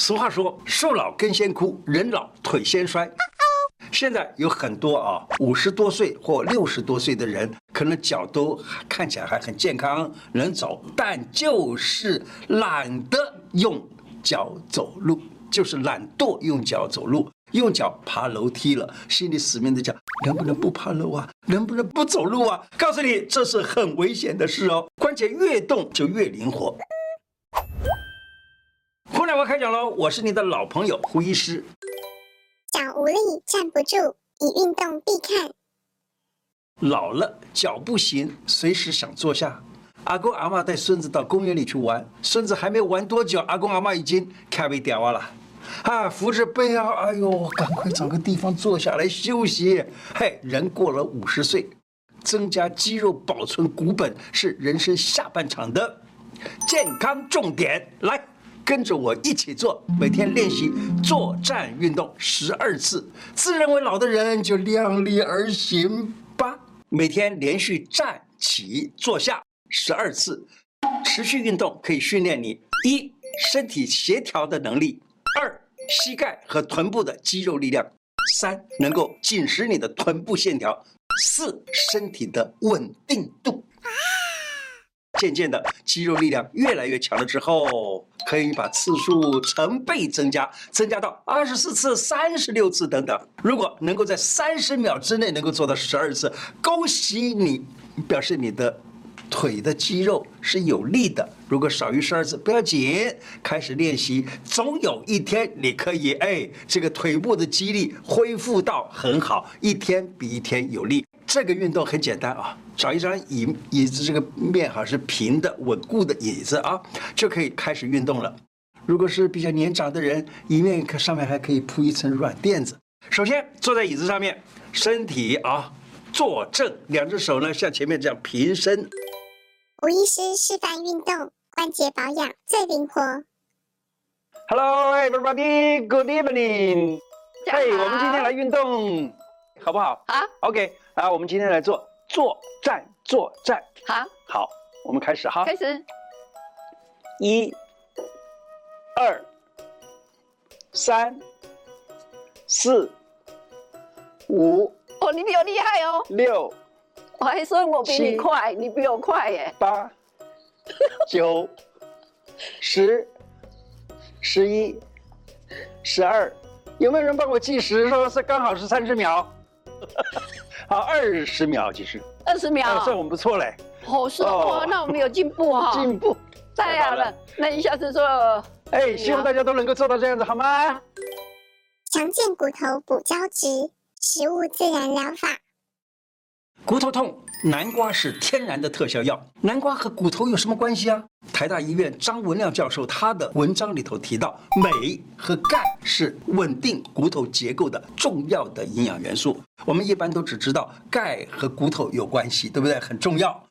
俗话说，树老根先枯，人老腿先衰。现在有很多啊，五十多岁或六十多岁的人，可能脚都看起来还很健康，能走，但就是懒得用脚走路，就是懒惰用脚走路，用脚爬楼梯了，心里死命的讲，能不能不爬楼啊？能不能不走路啊？告诉你，这是很危险的事哦，关节越动就越灵活。胡乃文开讲喽，我是你的老朋友胡医师。脚无力站不住，以运动必看。老了脚不行，随时想坐下。阿公阿妈带孙子到公园里去玩，孙子还没玩多久，阿公阿妈已经开胃掉啊了。啊，扶着背啊，哎呦，赶快找个地方坐下来休息。嘿，人过了五十岁，增加肌肉、保存骨本是人生下半场的健康重点。来。跟着我一起做，每天练习坐站运动十二次。自认为老的人就量力而行吧。每天连续站起坐下十二次，持续运动可以训练你一身体协调的能力，二膝盖和臀部的肌肉力量，三能够紧实你的臀部线条，四身体的稳定度。啊渐渐的，肌肉力量越来越强了之后，可以把次数成倍增加，增加到二十四次、三十六次等等。如果能够在三十秒之内能够做到十二次，恭喜你，表示你的腿的肌肉是有力的。如果少于十二次不要紧，开始练习，总有一天你可以哎，这个腿部的肌力恢复到很好，一天比一天有力。这个运动很简单啊，找一张椅椅子，这个面好是平的、稳固的椅子啊，就可以开始运动了。如果是比较年长的人，椅面可上面还可以铺一层软垫子。首先坐在椅子上面，身体啊坐正，两只手呢像前面这样平伸。吴医师示范运动，关节保养最灵活。Hello everybody, good evening。嘿，我们今天来运动。好不好？好，OK，啊，我们今天来做作战，作战。好，好，我们开始哈。开始。一、二、三、四、五。哦，你比我厉害哦。六。我还说我比你快，你比我快耶。八、九、十、十一、十二。有没有人帮我计时？说是刚好是三十秒。好，二十秒其实，二十秒，啊、算我们不错嘞。好说哦，那我们有进步哈、哦，进步，太好了。那你下次做，哎，希望大家都能够做到这样子，好吗？强健骨头补胶质，食物自然疗法。骨头痛，南瓜是天然的特效药。南瓜和骨头有什么关系啊？台大医院张文亮教授他的文章里头提到，镁和钙是稳定骨头结构的重要的营养元素。我们一般都只知道钙和骨头有关系，对不对？很重要。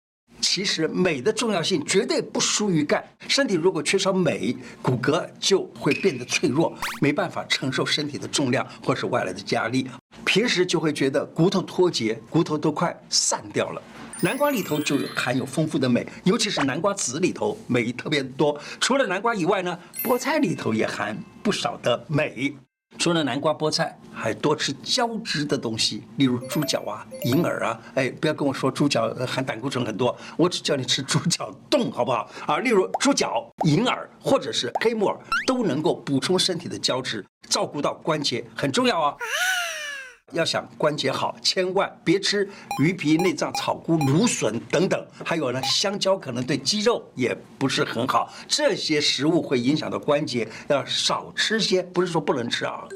其实镁的重要性绝对不输于钙。身体如果缺少镁，骨骼就会变得脆弱，没办法承受身体的重量或是外来的压力。平时就会觉得骨头脱节，骨头都快散掉了。南瓜里头就含有丰富的镁，尤其是南瓜籽里头镁特别多。除了南瓜以外呢，菠菜里头也含不少的镁。除了南瓜、菠菜，还多吃胶质的东西，例如猪脚啊、银耳啊。哎，不要跟我说猪脚含胆固醇很多，我只叫你吃猪脚冻，好不好？啊，例如猪脚、银耳或者是黑木耳，都能够补充身体的胶质，照顾到关节，很重要啊。要想关节好，千万别吃鱼皮、内脏、草菇、芦笋等等。还有呢，香蕉可能对肌肉也不是很好。这些食物会影响到关节，要少吃些，不是说不能吃啊。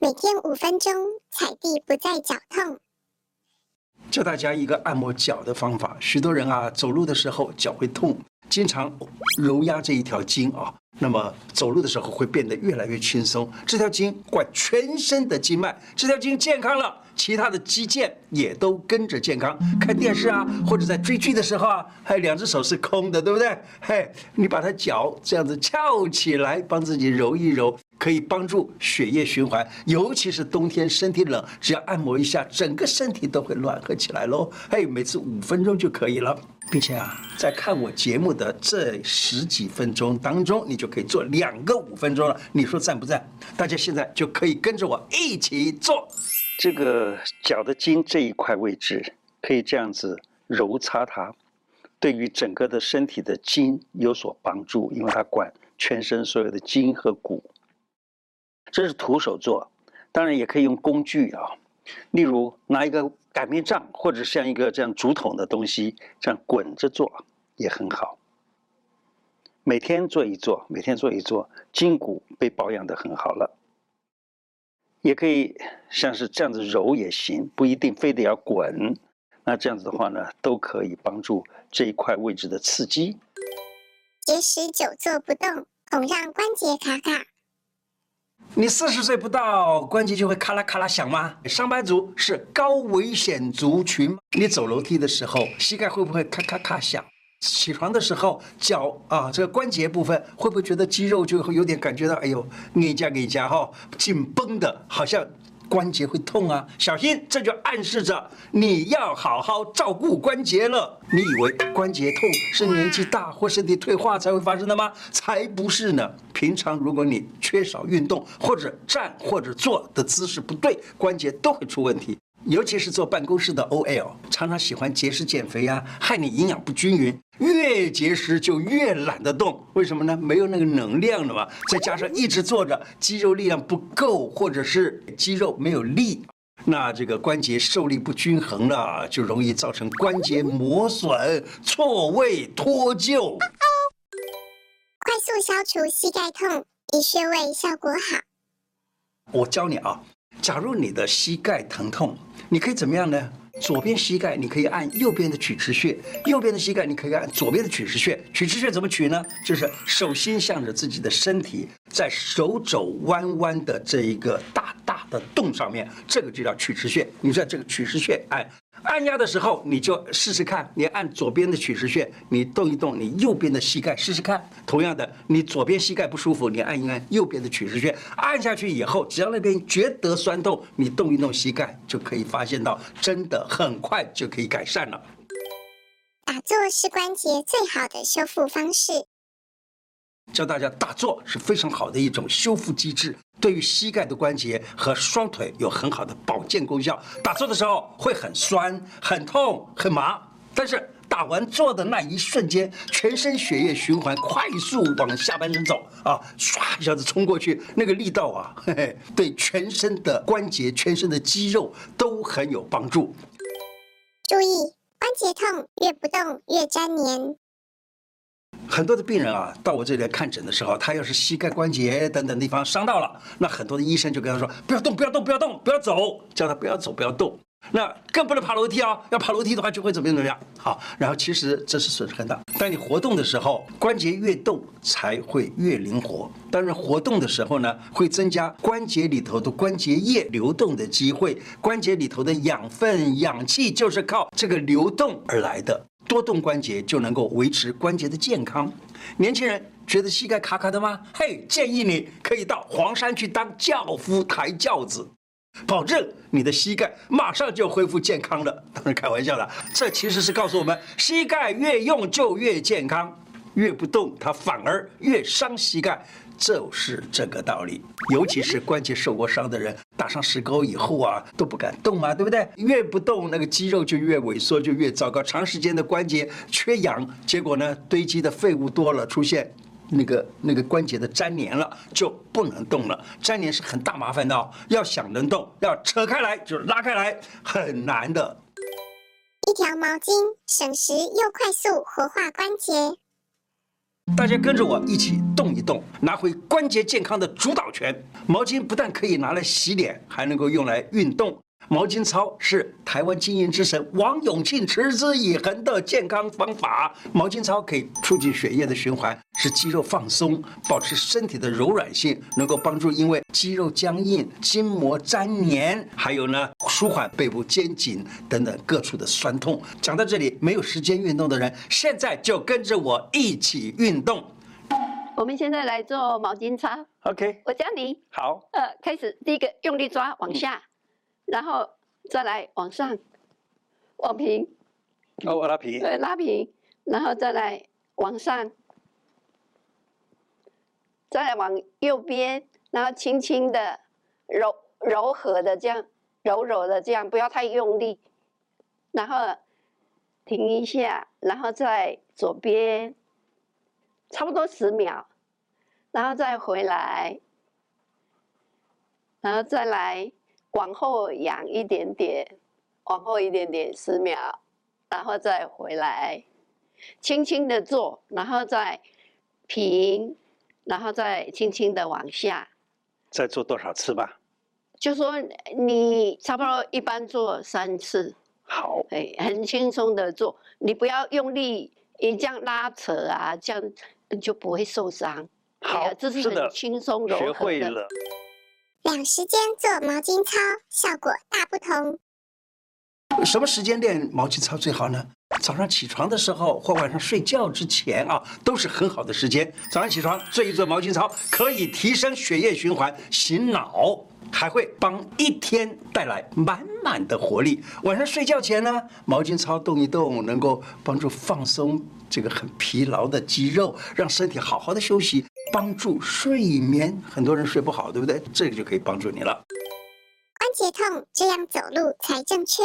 每天五分钟，踩地不再脚痛。教大家一个按摩脚的方法。许多人啊，走路的时候脚会痛，经常揉压这一条筋啊。那么走路的时候会变得越来越轻松。这条筋管全身的经脉，这条筋健康了，其他的肌腱也都跟着健康。看电视啊，或者在追剧的时候啊，还有两只手是空的，对不对？嘿，你把它脚这样子翘起来，帮自己揉一揉，可以帮助血液循环，尤其是冬天身体冷，只要按摩一下，整个身体都会暖和起来喽。嘿，每次五分钟就可以了，并且啊，在看我节目的这十几分钟当中，你就可以做两个五分钟了。你说赞不赞？大家现在就可以跟着我一起做。这个脚的筋这一块位置，可以这样子揉擦它。对于整个的身体的筋有所帮助，因为它管全身所有的筋和骨。这是徒手做，当然也可以用工具啊，例如拿一个擀面杖，或者像一个这样竹筒的东西，这样滚着做也很好。每天做一做，每天做一做，筋骨被保养得很好了。也可以像是这样子揉也行，不一定非得要滚。那这样子的话呢，都可以帮助这一块位置的刺激。节食久坐不动，恐让关节卡卡。你四十岁不到，关节就会咔啦咔啦响吗？上班族是高危险族群，你走楼梯的时候，膝盖会不会咔咔咔响？起床的时候，脚啊，这个关节部分会不会觉得肌肉就会有点感觉到，哎呦，你家你家哈，紧绷的，好像。关节会痛啊，小心，这就暗示着你要好好照顾关节了。你以为关节痛是年纪大或身体退化才会发生的吗？才不是呢。平常如果你缺少运动，或者站或者坐的姿势不对，关节都会出问题。尤其是坐办公室的 OL，常常喜欢节食减肥啊，害你营养不均匀。越节食就越懒得动，为什么呢？没有那个能量了嘛。再加上一直坐着，肌肉力量不够，或者是肌肉没有力，那这个关节受力不均衡了，就容易造成关节磨损、错位脱臼。快速消除膝盖痛，以穴位效果好。我教你啊。假如你的膝盖疼痛，你可以怎么样呢？左边膝盖你可以按右边的曲池穴，右边的膝盖你可以按左边的曲池穴。曲池穴怎么取呢？就是手心向着自己的身体，在手肘弯弯的这一个大大的洞上面，这个就叫曲池穴。你在这个曲池穴按。按压的时候，你就试试看，你按左边的曲池穴，你动一动你右边的膝盖试试看。同样的，你左边膝盖不舒服，你按一按右边的曲池穴，按下去以后，只要那边觉得酸痛，你动一动膝盖，就可以发现到，真的很快就可以改善了。打坐是关节最好的修复方式。教大家打坐是非常好的一种修复机制，对于膝盖的关节和双腿有很好的保健功效。打坐的时候会很酸、很痛、很麻，但是打完坐的那一瞬间，全身血液循环快速往下半身走啊，唰一下子冲过去，那个力道啊，嘿嘿，对全身的关节、全身的肌肉都很有帮助。注意，关节痛越不动越粘黏。很多的病人啊，到我这里来看诊的时候，他要是膝盖关节等等地方伤到了，那很多的医生就跟他说：不要动，不要动，不要动，不要走，叫他不要走，不要动。那更不能爬楼梯啊！要爬楼梯的话，就会怎么样怎么样。好，然后其实这是损失很大。当你活动的时候，关节越动才会越灵活。当然，活动的时候呢，会增加关节里头的关节液流动的机会。关节里头的养分、氧气就是靠这个流动而来的。多动关节就能够维持关节的健康。年轻人觉得膝盖卡卡的吗？嘿，建议你可以到黄山去当轿夫抬轿子。保证你的膝盖马上就恢复健康了。当然开玩笑了，这其实是告诉我们，膝盖越用就越健康，越不动它反而越伤膝盖，就是这个道理。尤其是关节受过伤的人，打上石膏以后啊，都不敢动嘛，对不对？越不动，那个肌肉就越萎缩，就越糟糕。长时间的关节缺氧，结果呢，堆积的废物多了，出现。那个那个关节的粘连了，就不能动了。粘连是很大麻烦的哦，要想能动，要扯开来就拉开来，很难的。一条毛巾，省时又快速活化关节。大家跟着我一起动一动，拿回关节健康的主导权。毛巾不但可以拿来洗脸，还能够用来运动。毛巾操是台湾经营之神王永庆持之以恒的健康方法。毛巾操可以促进血液的循环，使肌肉放松，保持身体的柔软性，能够帮助因为肌肉僵硬、筋膜粘连，还有呢舒缓背部肩颈等等各处的酸痛。讲到这里，没有时间运动的人，现在就跟着我一起运动。我们现在来做毛巾操。OK，我教你。好。呃，开始，第一个用力抓往下，嗯、然后再来往上，往平。哦，我拉平。对，拉平，然后再来往上，再来往右边，然后轻轻的柔柔和的这样，柔柔的这样，不要太用力。然后停一下，然后再左边，差不多十秒，然后再回来，然后再来往后仰一点点，往后一点点十秒，然后再回来，轻轻的做，然后再平，然后再轻轻的往下。再做多少次吧？就说你差不多一般做三次。好，哎，很轻松的做，你不要用力，你这样拉扯啊，这样就不会受伤。好，这是很轻松柔和的。学会了。两时间做毛巾操，效果大不同。什么时间练毛巾操最好呢？早上起床的时候或晚上睡觉之前啊，都是很好的时间。早上起床做一做毛巾操，可以提升血液循环，醒脑。还会帮一天带来满满的活力。晚上睡觉前呢，毛巾操动一动，能够帮助放松这个很疲劳的肌肉，让身体好好的休息，帮助睡眠。很多人睡不好，对不对？这个就可以帮助你了。关节痛，这样走路才正确。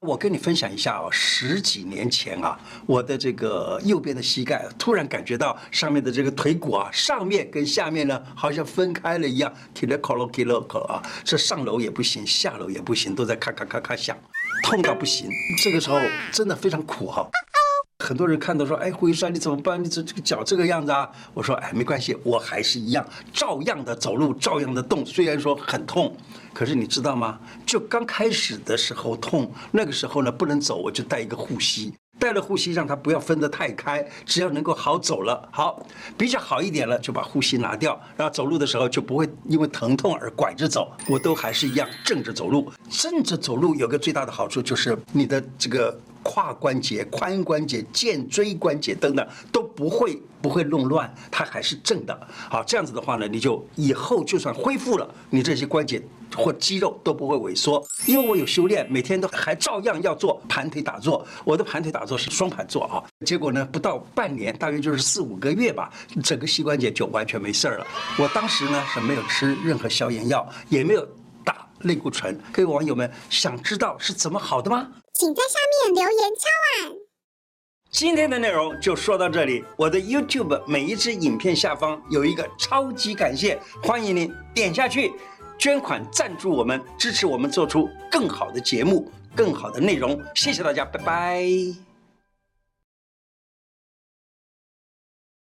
我跟你分享一下哦，十几年前啊，我的这个右边的膝盖突然感觉到上面的这个腿骨啊，上面跟下面呢好像分开了一样，踢了 colo kilo 啊，这上楼也不行，下楼也不行，都在咔咔咔咔响，痛到不行。这个时候真的非常苦哈。很多人看到说，哎，胡医生你怎么办？你这这个脚这个样子啊？我说，哎，没关系，我还是一样，照样的走路，照样的动。虽然说很痛，可是你知道吗？就刚开始的时候痛，那个时候呢不能走，我就带一个护膝。带了护膝，让它不要分得太开，只要能够好走了，好，比较好一点了，就把护膝拿掉，然后走路的时候就不会因为疼痛而拐着走，我都还是一样正着走路。正着走路有个最大的好处就是你的这个胯关节、髋关节、肩椎关节等等都不会不会弄乱，它还是正的。好，这样子的话呢，你就以后就算恢复了，你这些关节。或肌肉都不会萎缩，因为我有修炼，每天都还照样要做盘腿打坐。我的盘腿打坐是双盘坐啊，结果呢，不到半年，大约就是四五个月吧，整个膝关节就完全没事儿了。我当时呢是没有吃任何消炎药，也没有打类固醇。各位网友们想知道是怎么好的吗？请在下面留言敲碗。今天的内容就说到这里，我的 YouTube 每一支影片下方有一个超级感谢，欢迎您点下去。捐款赞助我们，支持我们做出更好的节目、更好的内容。谢谢大家，拜拜。